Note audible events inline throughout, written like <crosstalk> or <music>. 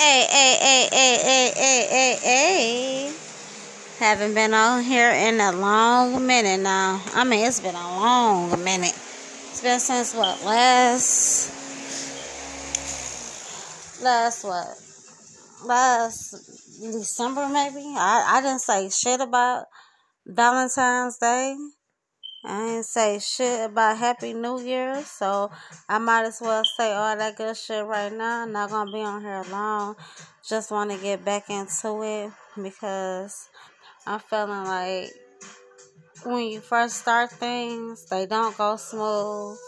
Hey, hey, hey, hey, hey, hey, hey, hey. Haven't been on here in a long minute now. I mean, it's been a long minute. It's been since what? Last. Last what? Last December, maybe? I, I didn't say shit about Valentine's Day. I didn't say shit about Happy New Year, so I might as well say all that good shit right now. I'm not gonna be on here long. Just want to get back into it because I'm feeling like when you first start things, they don't go smooth.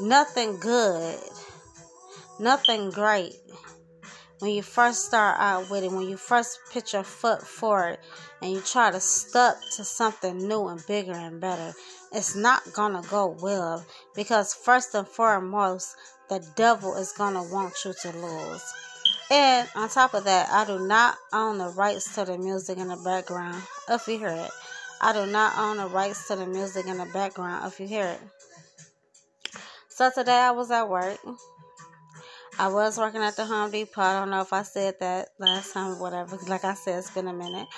Nothing good, nothing great. When you first start out with it, when you first put your foot forward and you try to step to something new and bigger and better, it's not gonna go well because first and foremost, the devil is gonna want you to lose. And on top of that, I do not own the rights to the music in the background. If you hear it, I do not own the rights to the music in the background. If you hear it. So today I was at work. I was working at the Home Depot. I don't know if I said that last time, or whatever. Like I said, it's been a minute.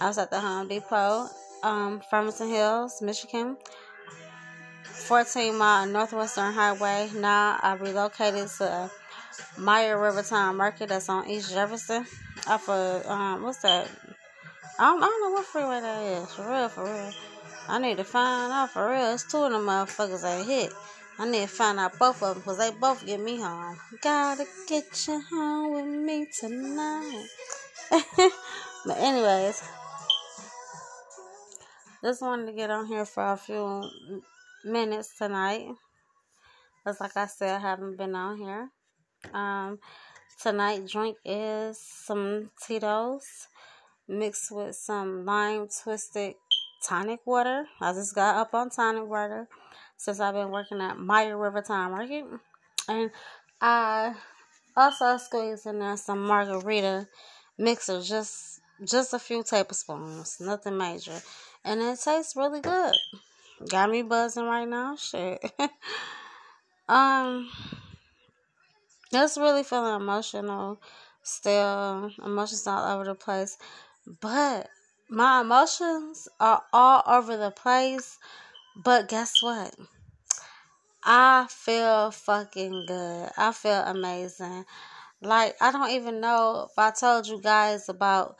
I was at the Home Depot, um, Farmington Hills, Michigan. 14 mile Northwestern Highway. Now I relocated to Meijer Rivertown Market that's on East Jefferson. Off of, um, what's that? I don't, I don't know what freeway that is. For real, for real. I need to find out for real. It's two of them motherfuckers that hit. I need to find out both of them because they both get me home. Gotta get you home with me tonight. <laughs> but anyways, just wanted to get on here for a few minutes tonight. Because like I said, I haven't been on here. Um, tonight drink is some Tito's mixed with some lime twisted tonic water. I just got up on tonic water since I've been working at Meijer Rivertown Market. And I also squeezed in there some margarita mixer, just just a few tablespoons, nothing major. And it tastes really good. Got me buzzing right now. Shit. <laughs> um just really feeling emotional still. Emotions all over the place. But my emotions are all over the place. But guess what? I feel fucking good. I feel amazing. Like, I don't even know if I told you guys about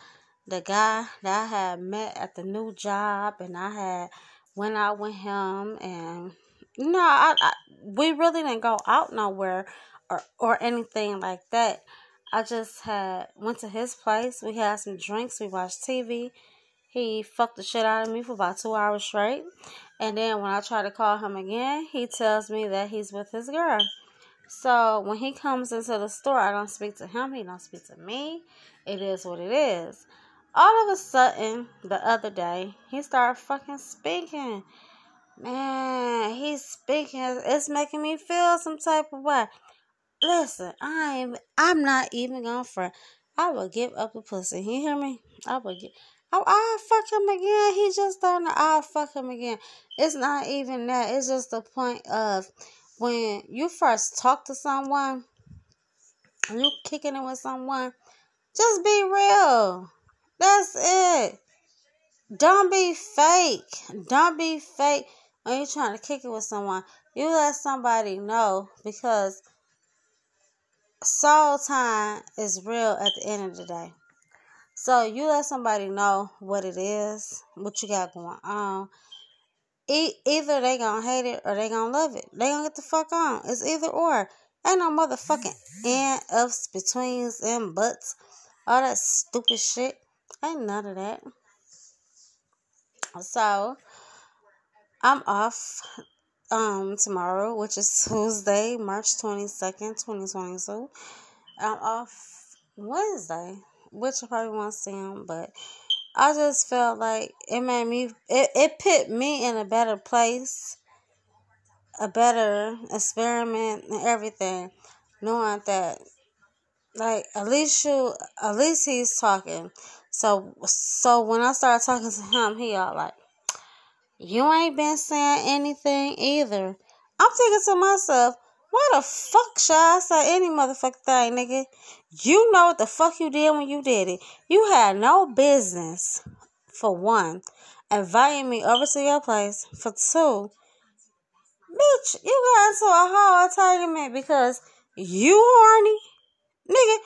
the guy that I had met at the new job and I had went out with him and you know, I, I we really didn't go out nowhere or or anything like that. I just had went to his place. We had some drinks. We watched TV. He fucked the shit out of me for about two hours straight. And then when I try to call him again, he tells me that he's with his girl. So when he comes into the store, I don't speak to him. He don't speak to me. It is what it is. All of a sudden, the other day, he started fucking speaking. Man, he's speaking. It's making me feel some type of way. Listen, I'm I'm not even gonna front. I will give up the pussy. You hear me? I will I'll fuck him again. He just done it. I'll fuck him again. It's not even that. It's just the point of when you first talk to someone, you kicking it with someone, just be real. That's it. Don't be fake. Don't be fake when you're trying to kick it with someone. You let somebody know because soul time is real at the end of the day. So you let somebody know what it is, what you got going on. E- either they gonna hate it or they gonna love it. They gonna get the fuck on. It's either or. Ain't no motherfucking <laughs> and ups, betweens, and buts. All that stupid shit. Ain't none of that. So I'm off um tomorrow, which is <laughs> Tuesday, March twenty second, twenty twenty two. I'm off Wednesday which I probably won't see him, but I just felt like it made me it, it put me in a better place, a better experiment and everything, knowing that like at least you at least he's talking. So so when I started talking <laughs> to him, he all like, You ain't been saying anything either. I'm thinking to myself, Why the fuck should I say any motherfucking thing, nigga? You know what the fuck you did when you did it. You had no business, for one, inviting me over to your place. For two, bitch, you got into a whole entanglement because you horny, nigga.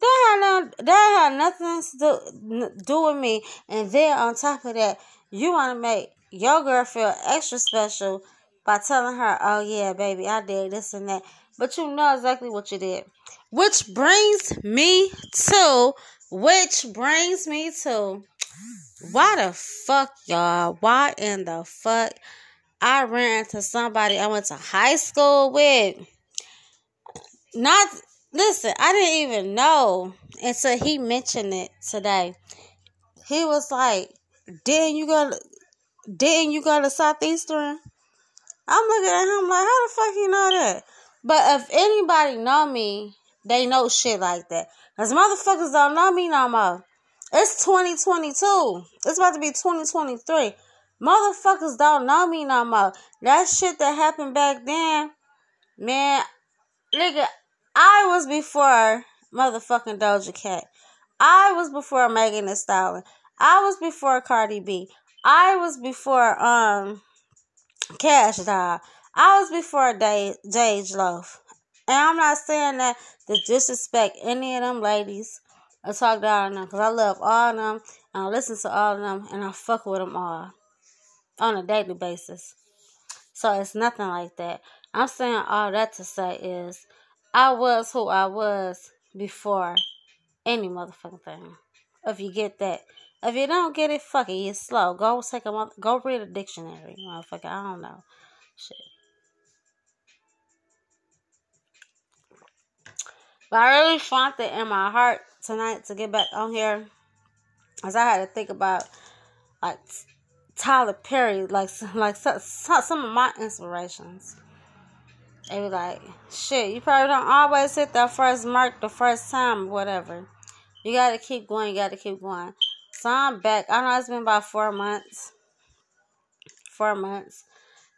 That had no, that had nothing to do, do with me. And then on top of that, you want to make your girl feel extra special by telling her, "Oh yeah, baby, I did this and that," but you know exactly what you did. Which brings me to, which brings me to, why the fuck, y'all? Why in the fuck I ran into somebody I went to high school with? Not listen, I didn't even know until he mentioned it today. He was like, "Didn't you go? To, you go to Southeastern?" I'm looking at him like, "How the fuck you know that?" But if anybody know me, they know shit like that. Cause motherfuckers don't know me no more. It's 2022. It's about to be 2023. Motherfuckers don't know me no more. That shit that happened back then, man, nigga, I was before motherfucking Doja Cat. I was before Megan Thee Stallion. I was before Cardi B. I was before um Kash Doll. I was before Dej, Dej Loaf. And I'm not saying that to disrespect any of them ladies or talk down on them because I love all of them and I listen to all of them and I fuck with them all on a daily basis. So it's nothing like that. I'm saying all that to say is I was who I was before any motherfucking thing. If you get that. If you don't get it, fuck it. You're slow. Go take a month. go read a dictionary, motherfucker. I don't know. Shit. But I really felt it in my heart tonight to get back on here. As I had to think about like Tyler Perry, like <laughs> like some, some of my inspirations. They be like, shit, you probably don't always hit that first mark the first time, whatever. You gotta keep going, you gotta keep going. So I'm back. I know it's been about four months. Four months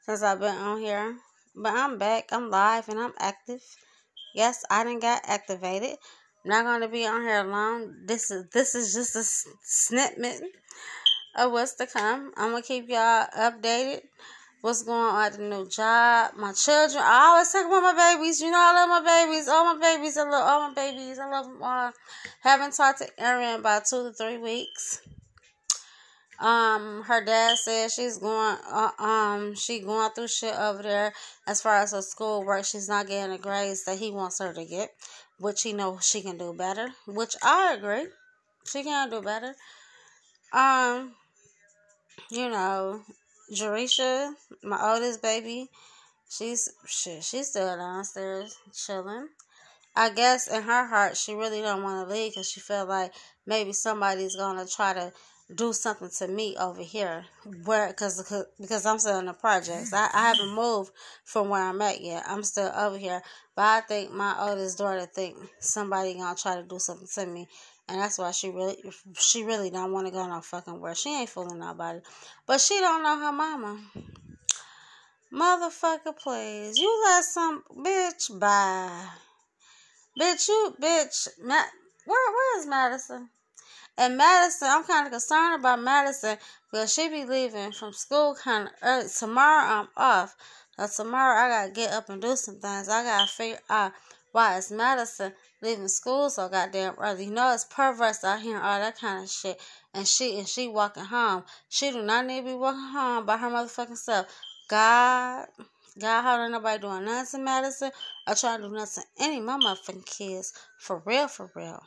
since I've been on here. But I'm back. I'm live and I'm active. Yes, I didn't get activated. I'm not gonna be on here long. This is this is just a snippet of what's to come. I'm gonna keep y'all updated. What's going on at the new job? My children. I always talk about my babies. You know I love my babies. All my babies. I love all my babies. I love them all. Haven't talked to Erin about two to three weeks. Um, her dad said she's going, uh, um, she going through shit over there as far as her school work. She's not getting the grades that he wants her to get, which he knows she can do better. Which I agree, she can do better. Um, you know, Jerisha, my oldest baby, she's shit, she's still downstairs chilling. I guess in her heart, she really don't want to leave because she felt like maybe somebody's gonna try to do something to me over here where because because I'm still in the projects. I, I haven't moved from where I'm at yet. I'm still over here. But I think my oldest daughter think somebody gonna try to do something to me. And that's why she really she really don't want to go no fucking where. She ain't fooling nobody. But she don't know her mama. Motherfucker, please. You let some bitch bye. Bitch, you bitch. Ma- where where is Madison? And Madison, I'm kind of concerned about Madison because she be leaving from school kind of early. Tomorrow I'm off. So tomorrow I gotta get up and do some things. I gotta figure out why is Madison leaving school so goddamn early. You know it's perverse out here and all that kind of shit. And she and she walking home. She do not need to be walking home by her motherfucking self. God, God, how ain't nobody doing nothing to Madison or trying to do nothing to any my motherfucking kids. For real, for real.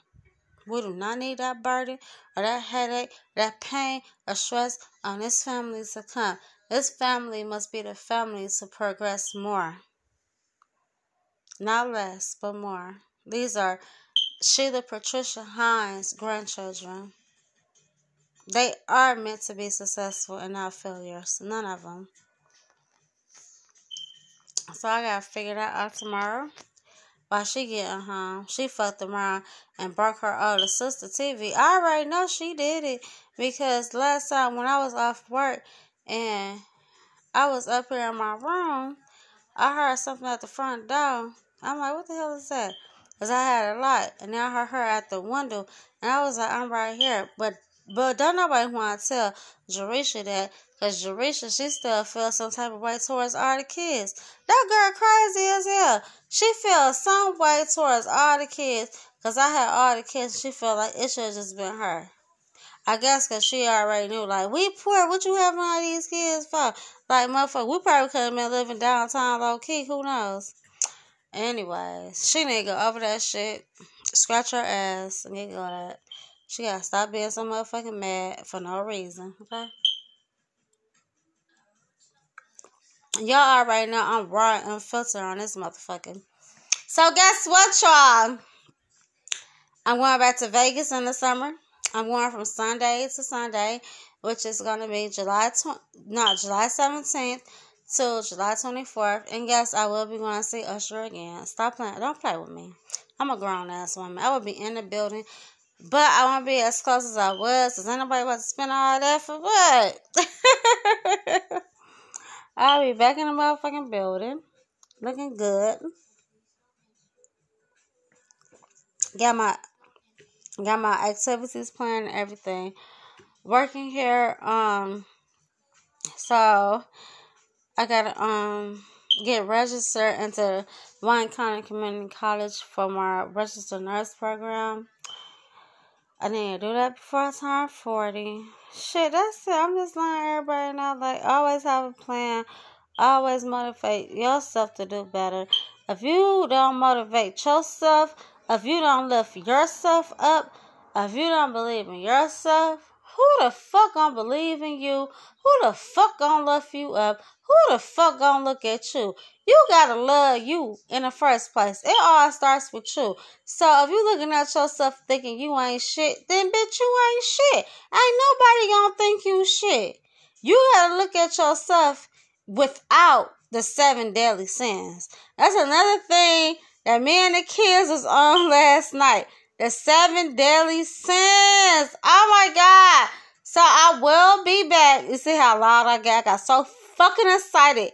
We do not need that burden or that headache, that pain or stress on this family to come. This family must be the family to progress more. Not less, but more. These are Sheila Patricia Hines' grandchildren. They are meant to be successful and not failures. None of them. So I gotta figure that out tomorrow. While she getting home, she fucked around and broke her older sister TV. I already know she did it because last time when I was off work and I was up here in my room, I heard something at the front door. I'm like, what the hell is that? Cause I had a light, and then I heard her at the window, and I was like, I'm right here. But but don't nobody want to tell Jerisha that, cause Jerisha she still feels some type of way towards all the kids. That girl crazy as hell. She feels some way towards all the kids, cause I had all the kids. She felt like it should have just been her. I guess because she already knew, like, we poor, what you having all these kids for? Like, motherfucker, we probably could have been living downtown low key, who knows? Anyways, she need to go over that shit, scratch her ass, and get go that. She gotta stop being so motherfucking mad for no reason, okay? Y'all already now I'm raw and unfiltered on this motherfucker. So guess what, y'all? I'm going back to Vegas in the summer. I'm going from Sunday to Sunday, which is going to be July 20, not July 17th till July 24th. And yes, I will be going to see Usher again. Stop playing. Don't play with me. I'm a grown ass woman. I will be in the building, but I won't be as close as I was. Is anybody about to spend all that for what? <laughs> I'll be back in the motherfucking building, looking good. Got my got my activities planned everything. Working here, um, so I gotta um get registered into Wayne County Community College for my registered nurse program. I need to do that before I turn 40. Shit, that's it. I'm just letting everybody know, like, always have a plan. Always motivate yourself to do better. If you don't motivate yourself, if you don't lift yourself up, if you don't believe in yourself, who the fuck gonna believe in you? Who the fuck gonna lift you up? Who the fuck gonna look at you? You gotta love you in the first place. It all starts with you. So if you looking at yourself thinking you ain't shit, then bitch you ain't shit. Ain't nobody gonna think you shit. You gotta look at yourself without the seven deadly sins. That's another thing that me and the kids was on <laughs> last night. The seven deadly sins. Oh my God. So I will be back. You see how loud I got? I got so fucking excited.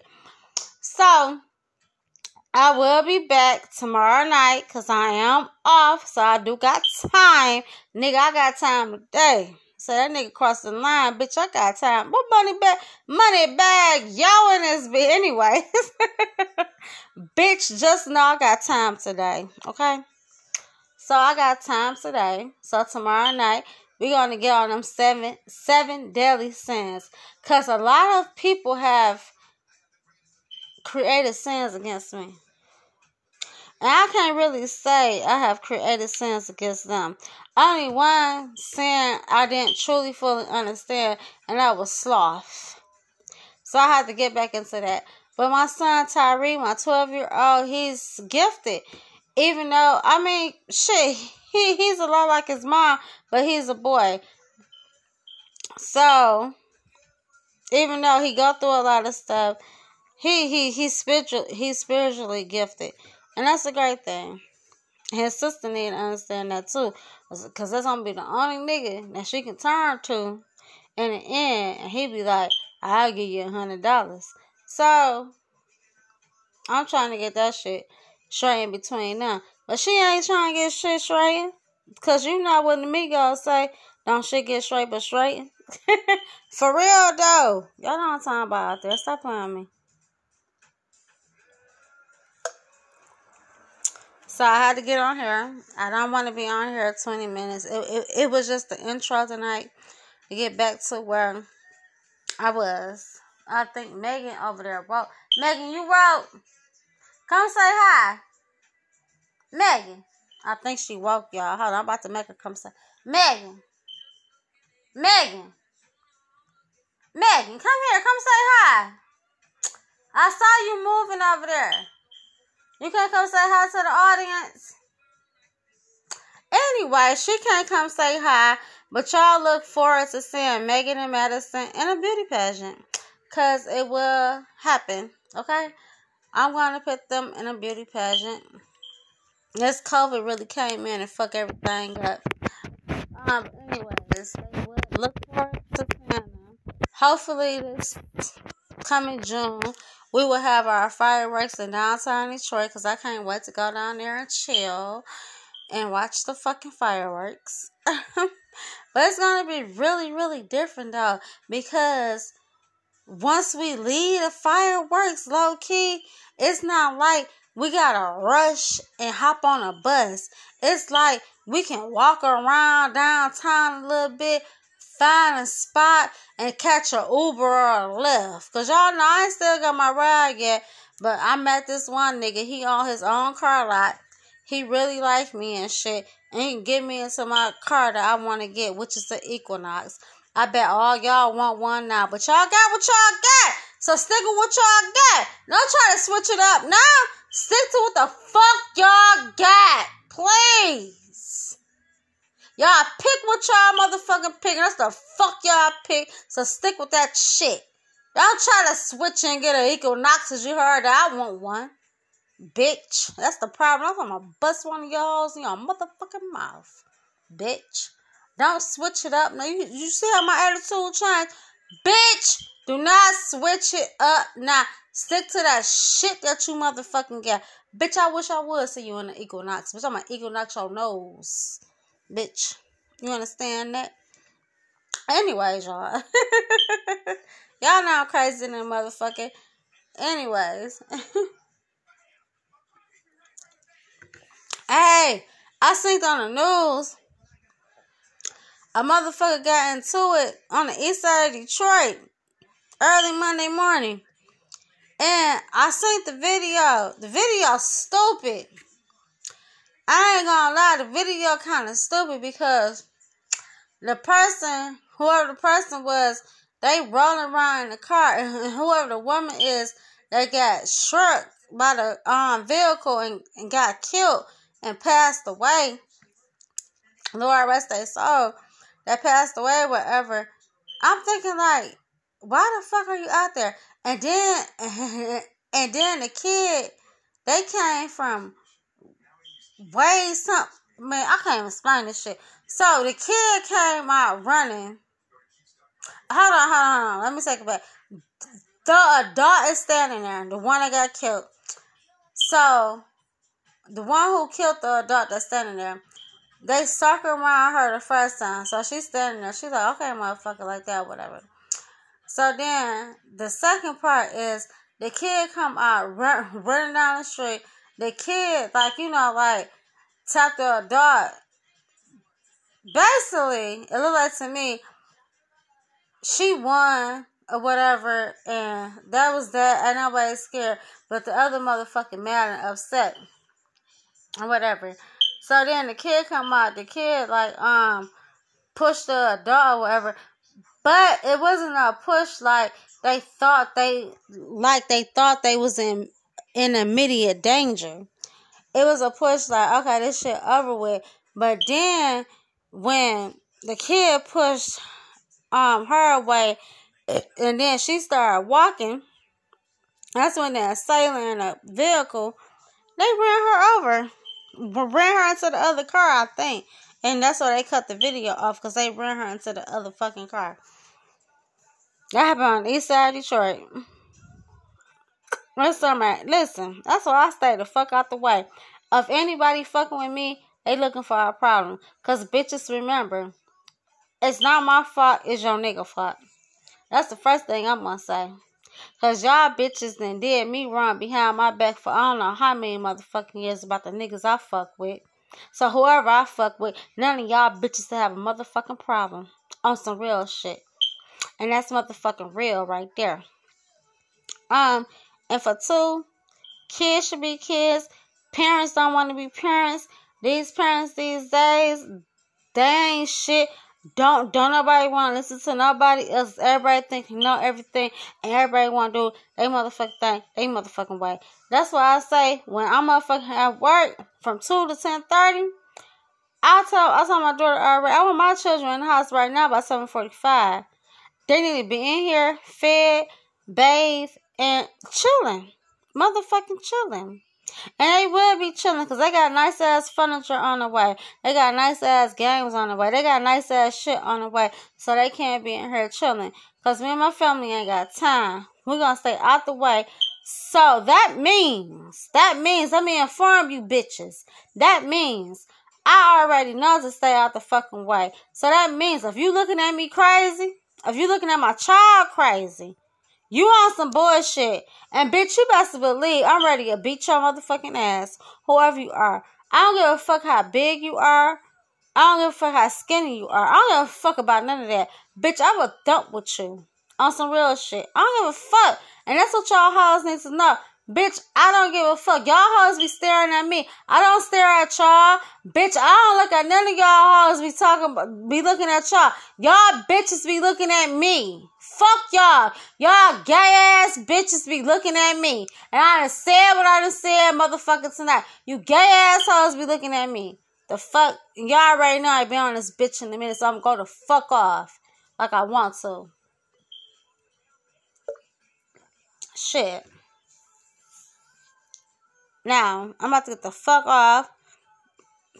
So I will be back tomorrow night because I am off. So I do got time. Nigga, I got time today. So that nigga crossed the line, bitch. I got time. What money bag? Money bag. Yo in this bitch. Anyways, <laughs> bitch, just know I got time today. Okay. So I got time today. So tomorrow night we're gonna get on them seven seven deadly sins. Cause a lot of people have created sins against me. And I can't really say I have created sins against them. Only one sin I didn't truly fully understand, and that was sloth. So I had to get back into that. But my son Tyree, my 12 year old, he's gifted. Even though, I mean, shit, <laughs> he, he's a lot like his mom, but he's a boy. So, even though he go through a lot of stuff, he he he's spiritual he's spiritually gifted, and that's a great thing. His sister need to understand that too, cause that's gonna be the only nigga that she can turn to in the end, and he be like, "I'll give you a hundred dollars." So I'm trying to get that shit straight in between them, but she ain't trying to get shit straight, cause you know what the Migos say, "Don't shit get straight but straight." <laughs> For real though, y'all know I'm talking about out there. Stop playing me. So I had to get on here. I don't want to be on here 20 minutes. It, it, it was just the intro tonight to get back to where I was. I think Megan over there wrote. Megan, you wrote. Come say hi. Megan. I think she woke y'all. Hold on, I'm about to make her come say. Megan. Megan. Megan, come here. Come say hi. I saw you moving over there. You can't come say hi to the audience. Anyway, she can't come say hi, but y'all look forward to seeing Megan and Madison in a beauty pageant. Cause it will happen. Okay? I'm gonna put them in a beauty pageant. This COVID really came in and fuck everything up. Um, anyways, they will look forward to them. Hopefully this coming June, we will have our fireworks in downtown Detroit because I can't wait to go down there and chill and watch the fucking fireworks. <laughs> but it's gonna be really, really different though because once we leave the fireworks low key, it's not like we gotta rush and hop on a bus. It's like we can walk around downtown a little bit, find a spot, and catch a Uber or a Lyft. Cause y'all know I ain't still got my ride yet, but I met this one nigga. He on his own car lot. He really like me and shit, and he get me into my car that I want to get, which is the Equinox. I bet all y'all want one now, but y'all got what y'all got. So stick with what y'all got. Don't try to switch it up now. Stick to what the fuck y'all got, please. Y'all pick what y'all motherfucking pick. That's the fuck y'all pick. So stick with that shit. Don't try to switch and get an Equinox as you heard I want one. Bitch. That's the problem. I'm gonna bust one of y'all's in your motherfucking mouth. Bitch. Don't switch it up. Now you, you see how my attitude changed? Bitch, do not switch it up now. Stick to that shit that you motherfucking got. Bitch, I wish I would see you in the Equinox. Bitch, I'm an Equinox your nose. Bitch. You understand that? Anyways, y'all. <laughs> y'all know I'm crazy in the motherfucker. Anyways. <laughs> hey, I seen on the news a motherfucker got into it on the east side of Detroit early Monday morning. And I seen the video. The video stupid. I ain't gonna lie, the video kind of stupid because the person, whoever the person was, they rolling around in the car, <laughs> and whoever the woman is, they got struck by the um vehicle and, and got killed and passed away. Lord rest their soul that passed away, whatever. I'm thinking like, why the fuck are you out there? And then, <laughs> and then the kid, they came from way some. Man, I can't even explain this shit. So the kid came out running. Hold on, hold on, hold on. Let me take it back. The adult is standing there, the one that got killed. So the one who killed the adult that's standing there, they circle around her the first time. So she's standing there. She's like, okay, motherfucker, like that, whatever. So then the second part is the kid come out run, <laughs> running down the street. The kid, like, you know, like, tapped the dog. Basically, it looked like to me, she won or whatever, and that was that, and nobody's scared. But the other motherfucking mad and upset, or whatever. So then the kid come out. The kid like um pushed the dog or whatever. But it wasn't a push like they thought they like they thought they was in in immediate danger. It was a push like okay, this shit over with. But then when the kid pushed um her away and then she started walking, that's when the assailant in a vehicle they ran her over ran her into the other car, I think. And that's why they cut the video off because they ran her into the other fucking car. That happened on the east side of Detroit. Listen, man, listen, that's why I stay the fuck out the way. If anybody fucking with me, they looking for a problem. Cause bitches remember, it's not my fault, it's your nigga fault. That's the first thing I'm gonna say. Cause y'all bitches then did me wrong behind my back for I don't know how many motherfucking years about the niggas I fuck with. So whoever I fuck with, none of y'all bitches to have a motherfucking problem on some real shit. And that's motherfucking real right there. Um, and for two, kids should be kids. Parents don't want to be parents. These parents these days, they ain't shit. Don't don't nobody want to listen to nobody else. Everybody think know everything, and everybody want to do they motherfucking thing, they motherfucking way. That's why I say when I'm motherfucking at work from two to ten thirty, I tell I tell my daughter already. I want my children in the house right now by seven forty five. They need to be in here, fed, bathed, and chilling, motherfucking chilling. And they will be chilling because they got nice ass furniture on the way. They got nice ass games on the way. They got nice ass shit on the way. So they can't be in here chilling. Because me and my family ain't got time. We're going to stay out the way. So that means, that means, let me inform you bitches. That means I already know to stay out the fucking way. So that means if you looking at me crazy, if you looking at my child crazy, you on some bullshit. And bitch, you best believe I'm ready to beat your motherfucking ass, whoever you are. I don't give a fuck how big you are. I don't give a fuck how skinny you are. I don't give a fuck about none of that. Bitch, I will dump with you on some real shit. I don't give a fuck. And that's what y'all hoes need to know. Bitch, I don't give a fuck. Y'all hoes be staring at me. I don't stare at y'all. Bitch, I don't look at none of y'all hoes be talking be looking at y'all. Y'all bitches be looking at me. Fuck y'all. Y'all gay ass bitches be looking at me. And I done said what I done said, motherfucker, tonight. You gay assholes be looking at me. The fuck? Y'all already know I be on this bitch in a minute, so I'm going to fuck off. Like I want to. Shit. Now, I'm about to get the fuck off.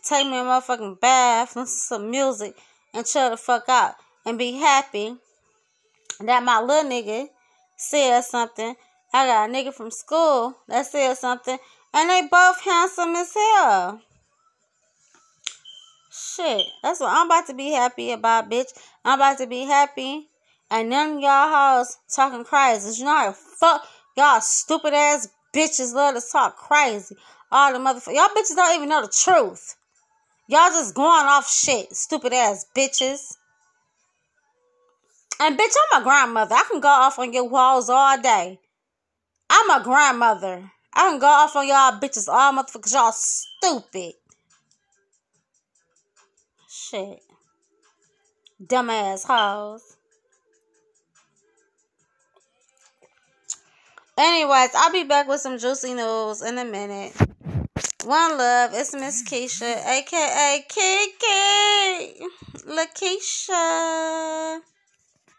Take me a motherfucking bath, listen to some music, and chill the fuck out. And be happy that my little nigga said something. I got a nigga from school that said something. And they both handsome as hell. Shit. That's what I'm about to be happy about, bitch. I'm about to be happy. And none of y'all hoes talking crazy. You know how fuck y'all stupid ass bitches love to talk crazy. All the motherfuckers. Y'all bitches don't even know the truth. Y'all just going off shit. Stupid ass bitches. And bitch, I'm a grandmother. I can go off on your walls all day. I'm a grandmother. I can go off on y'all bitches all motherfuckers. Y'all stupid. Shit. Dumbass hoes. Anyways, I'll be back with some juicy news in a minute. One love, it's Miss Keisha, aka Kiki. Lakeisha.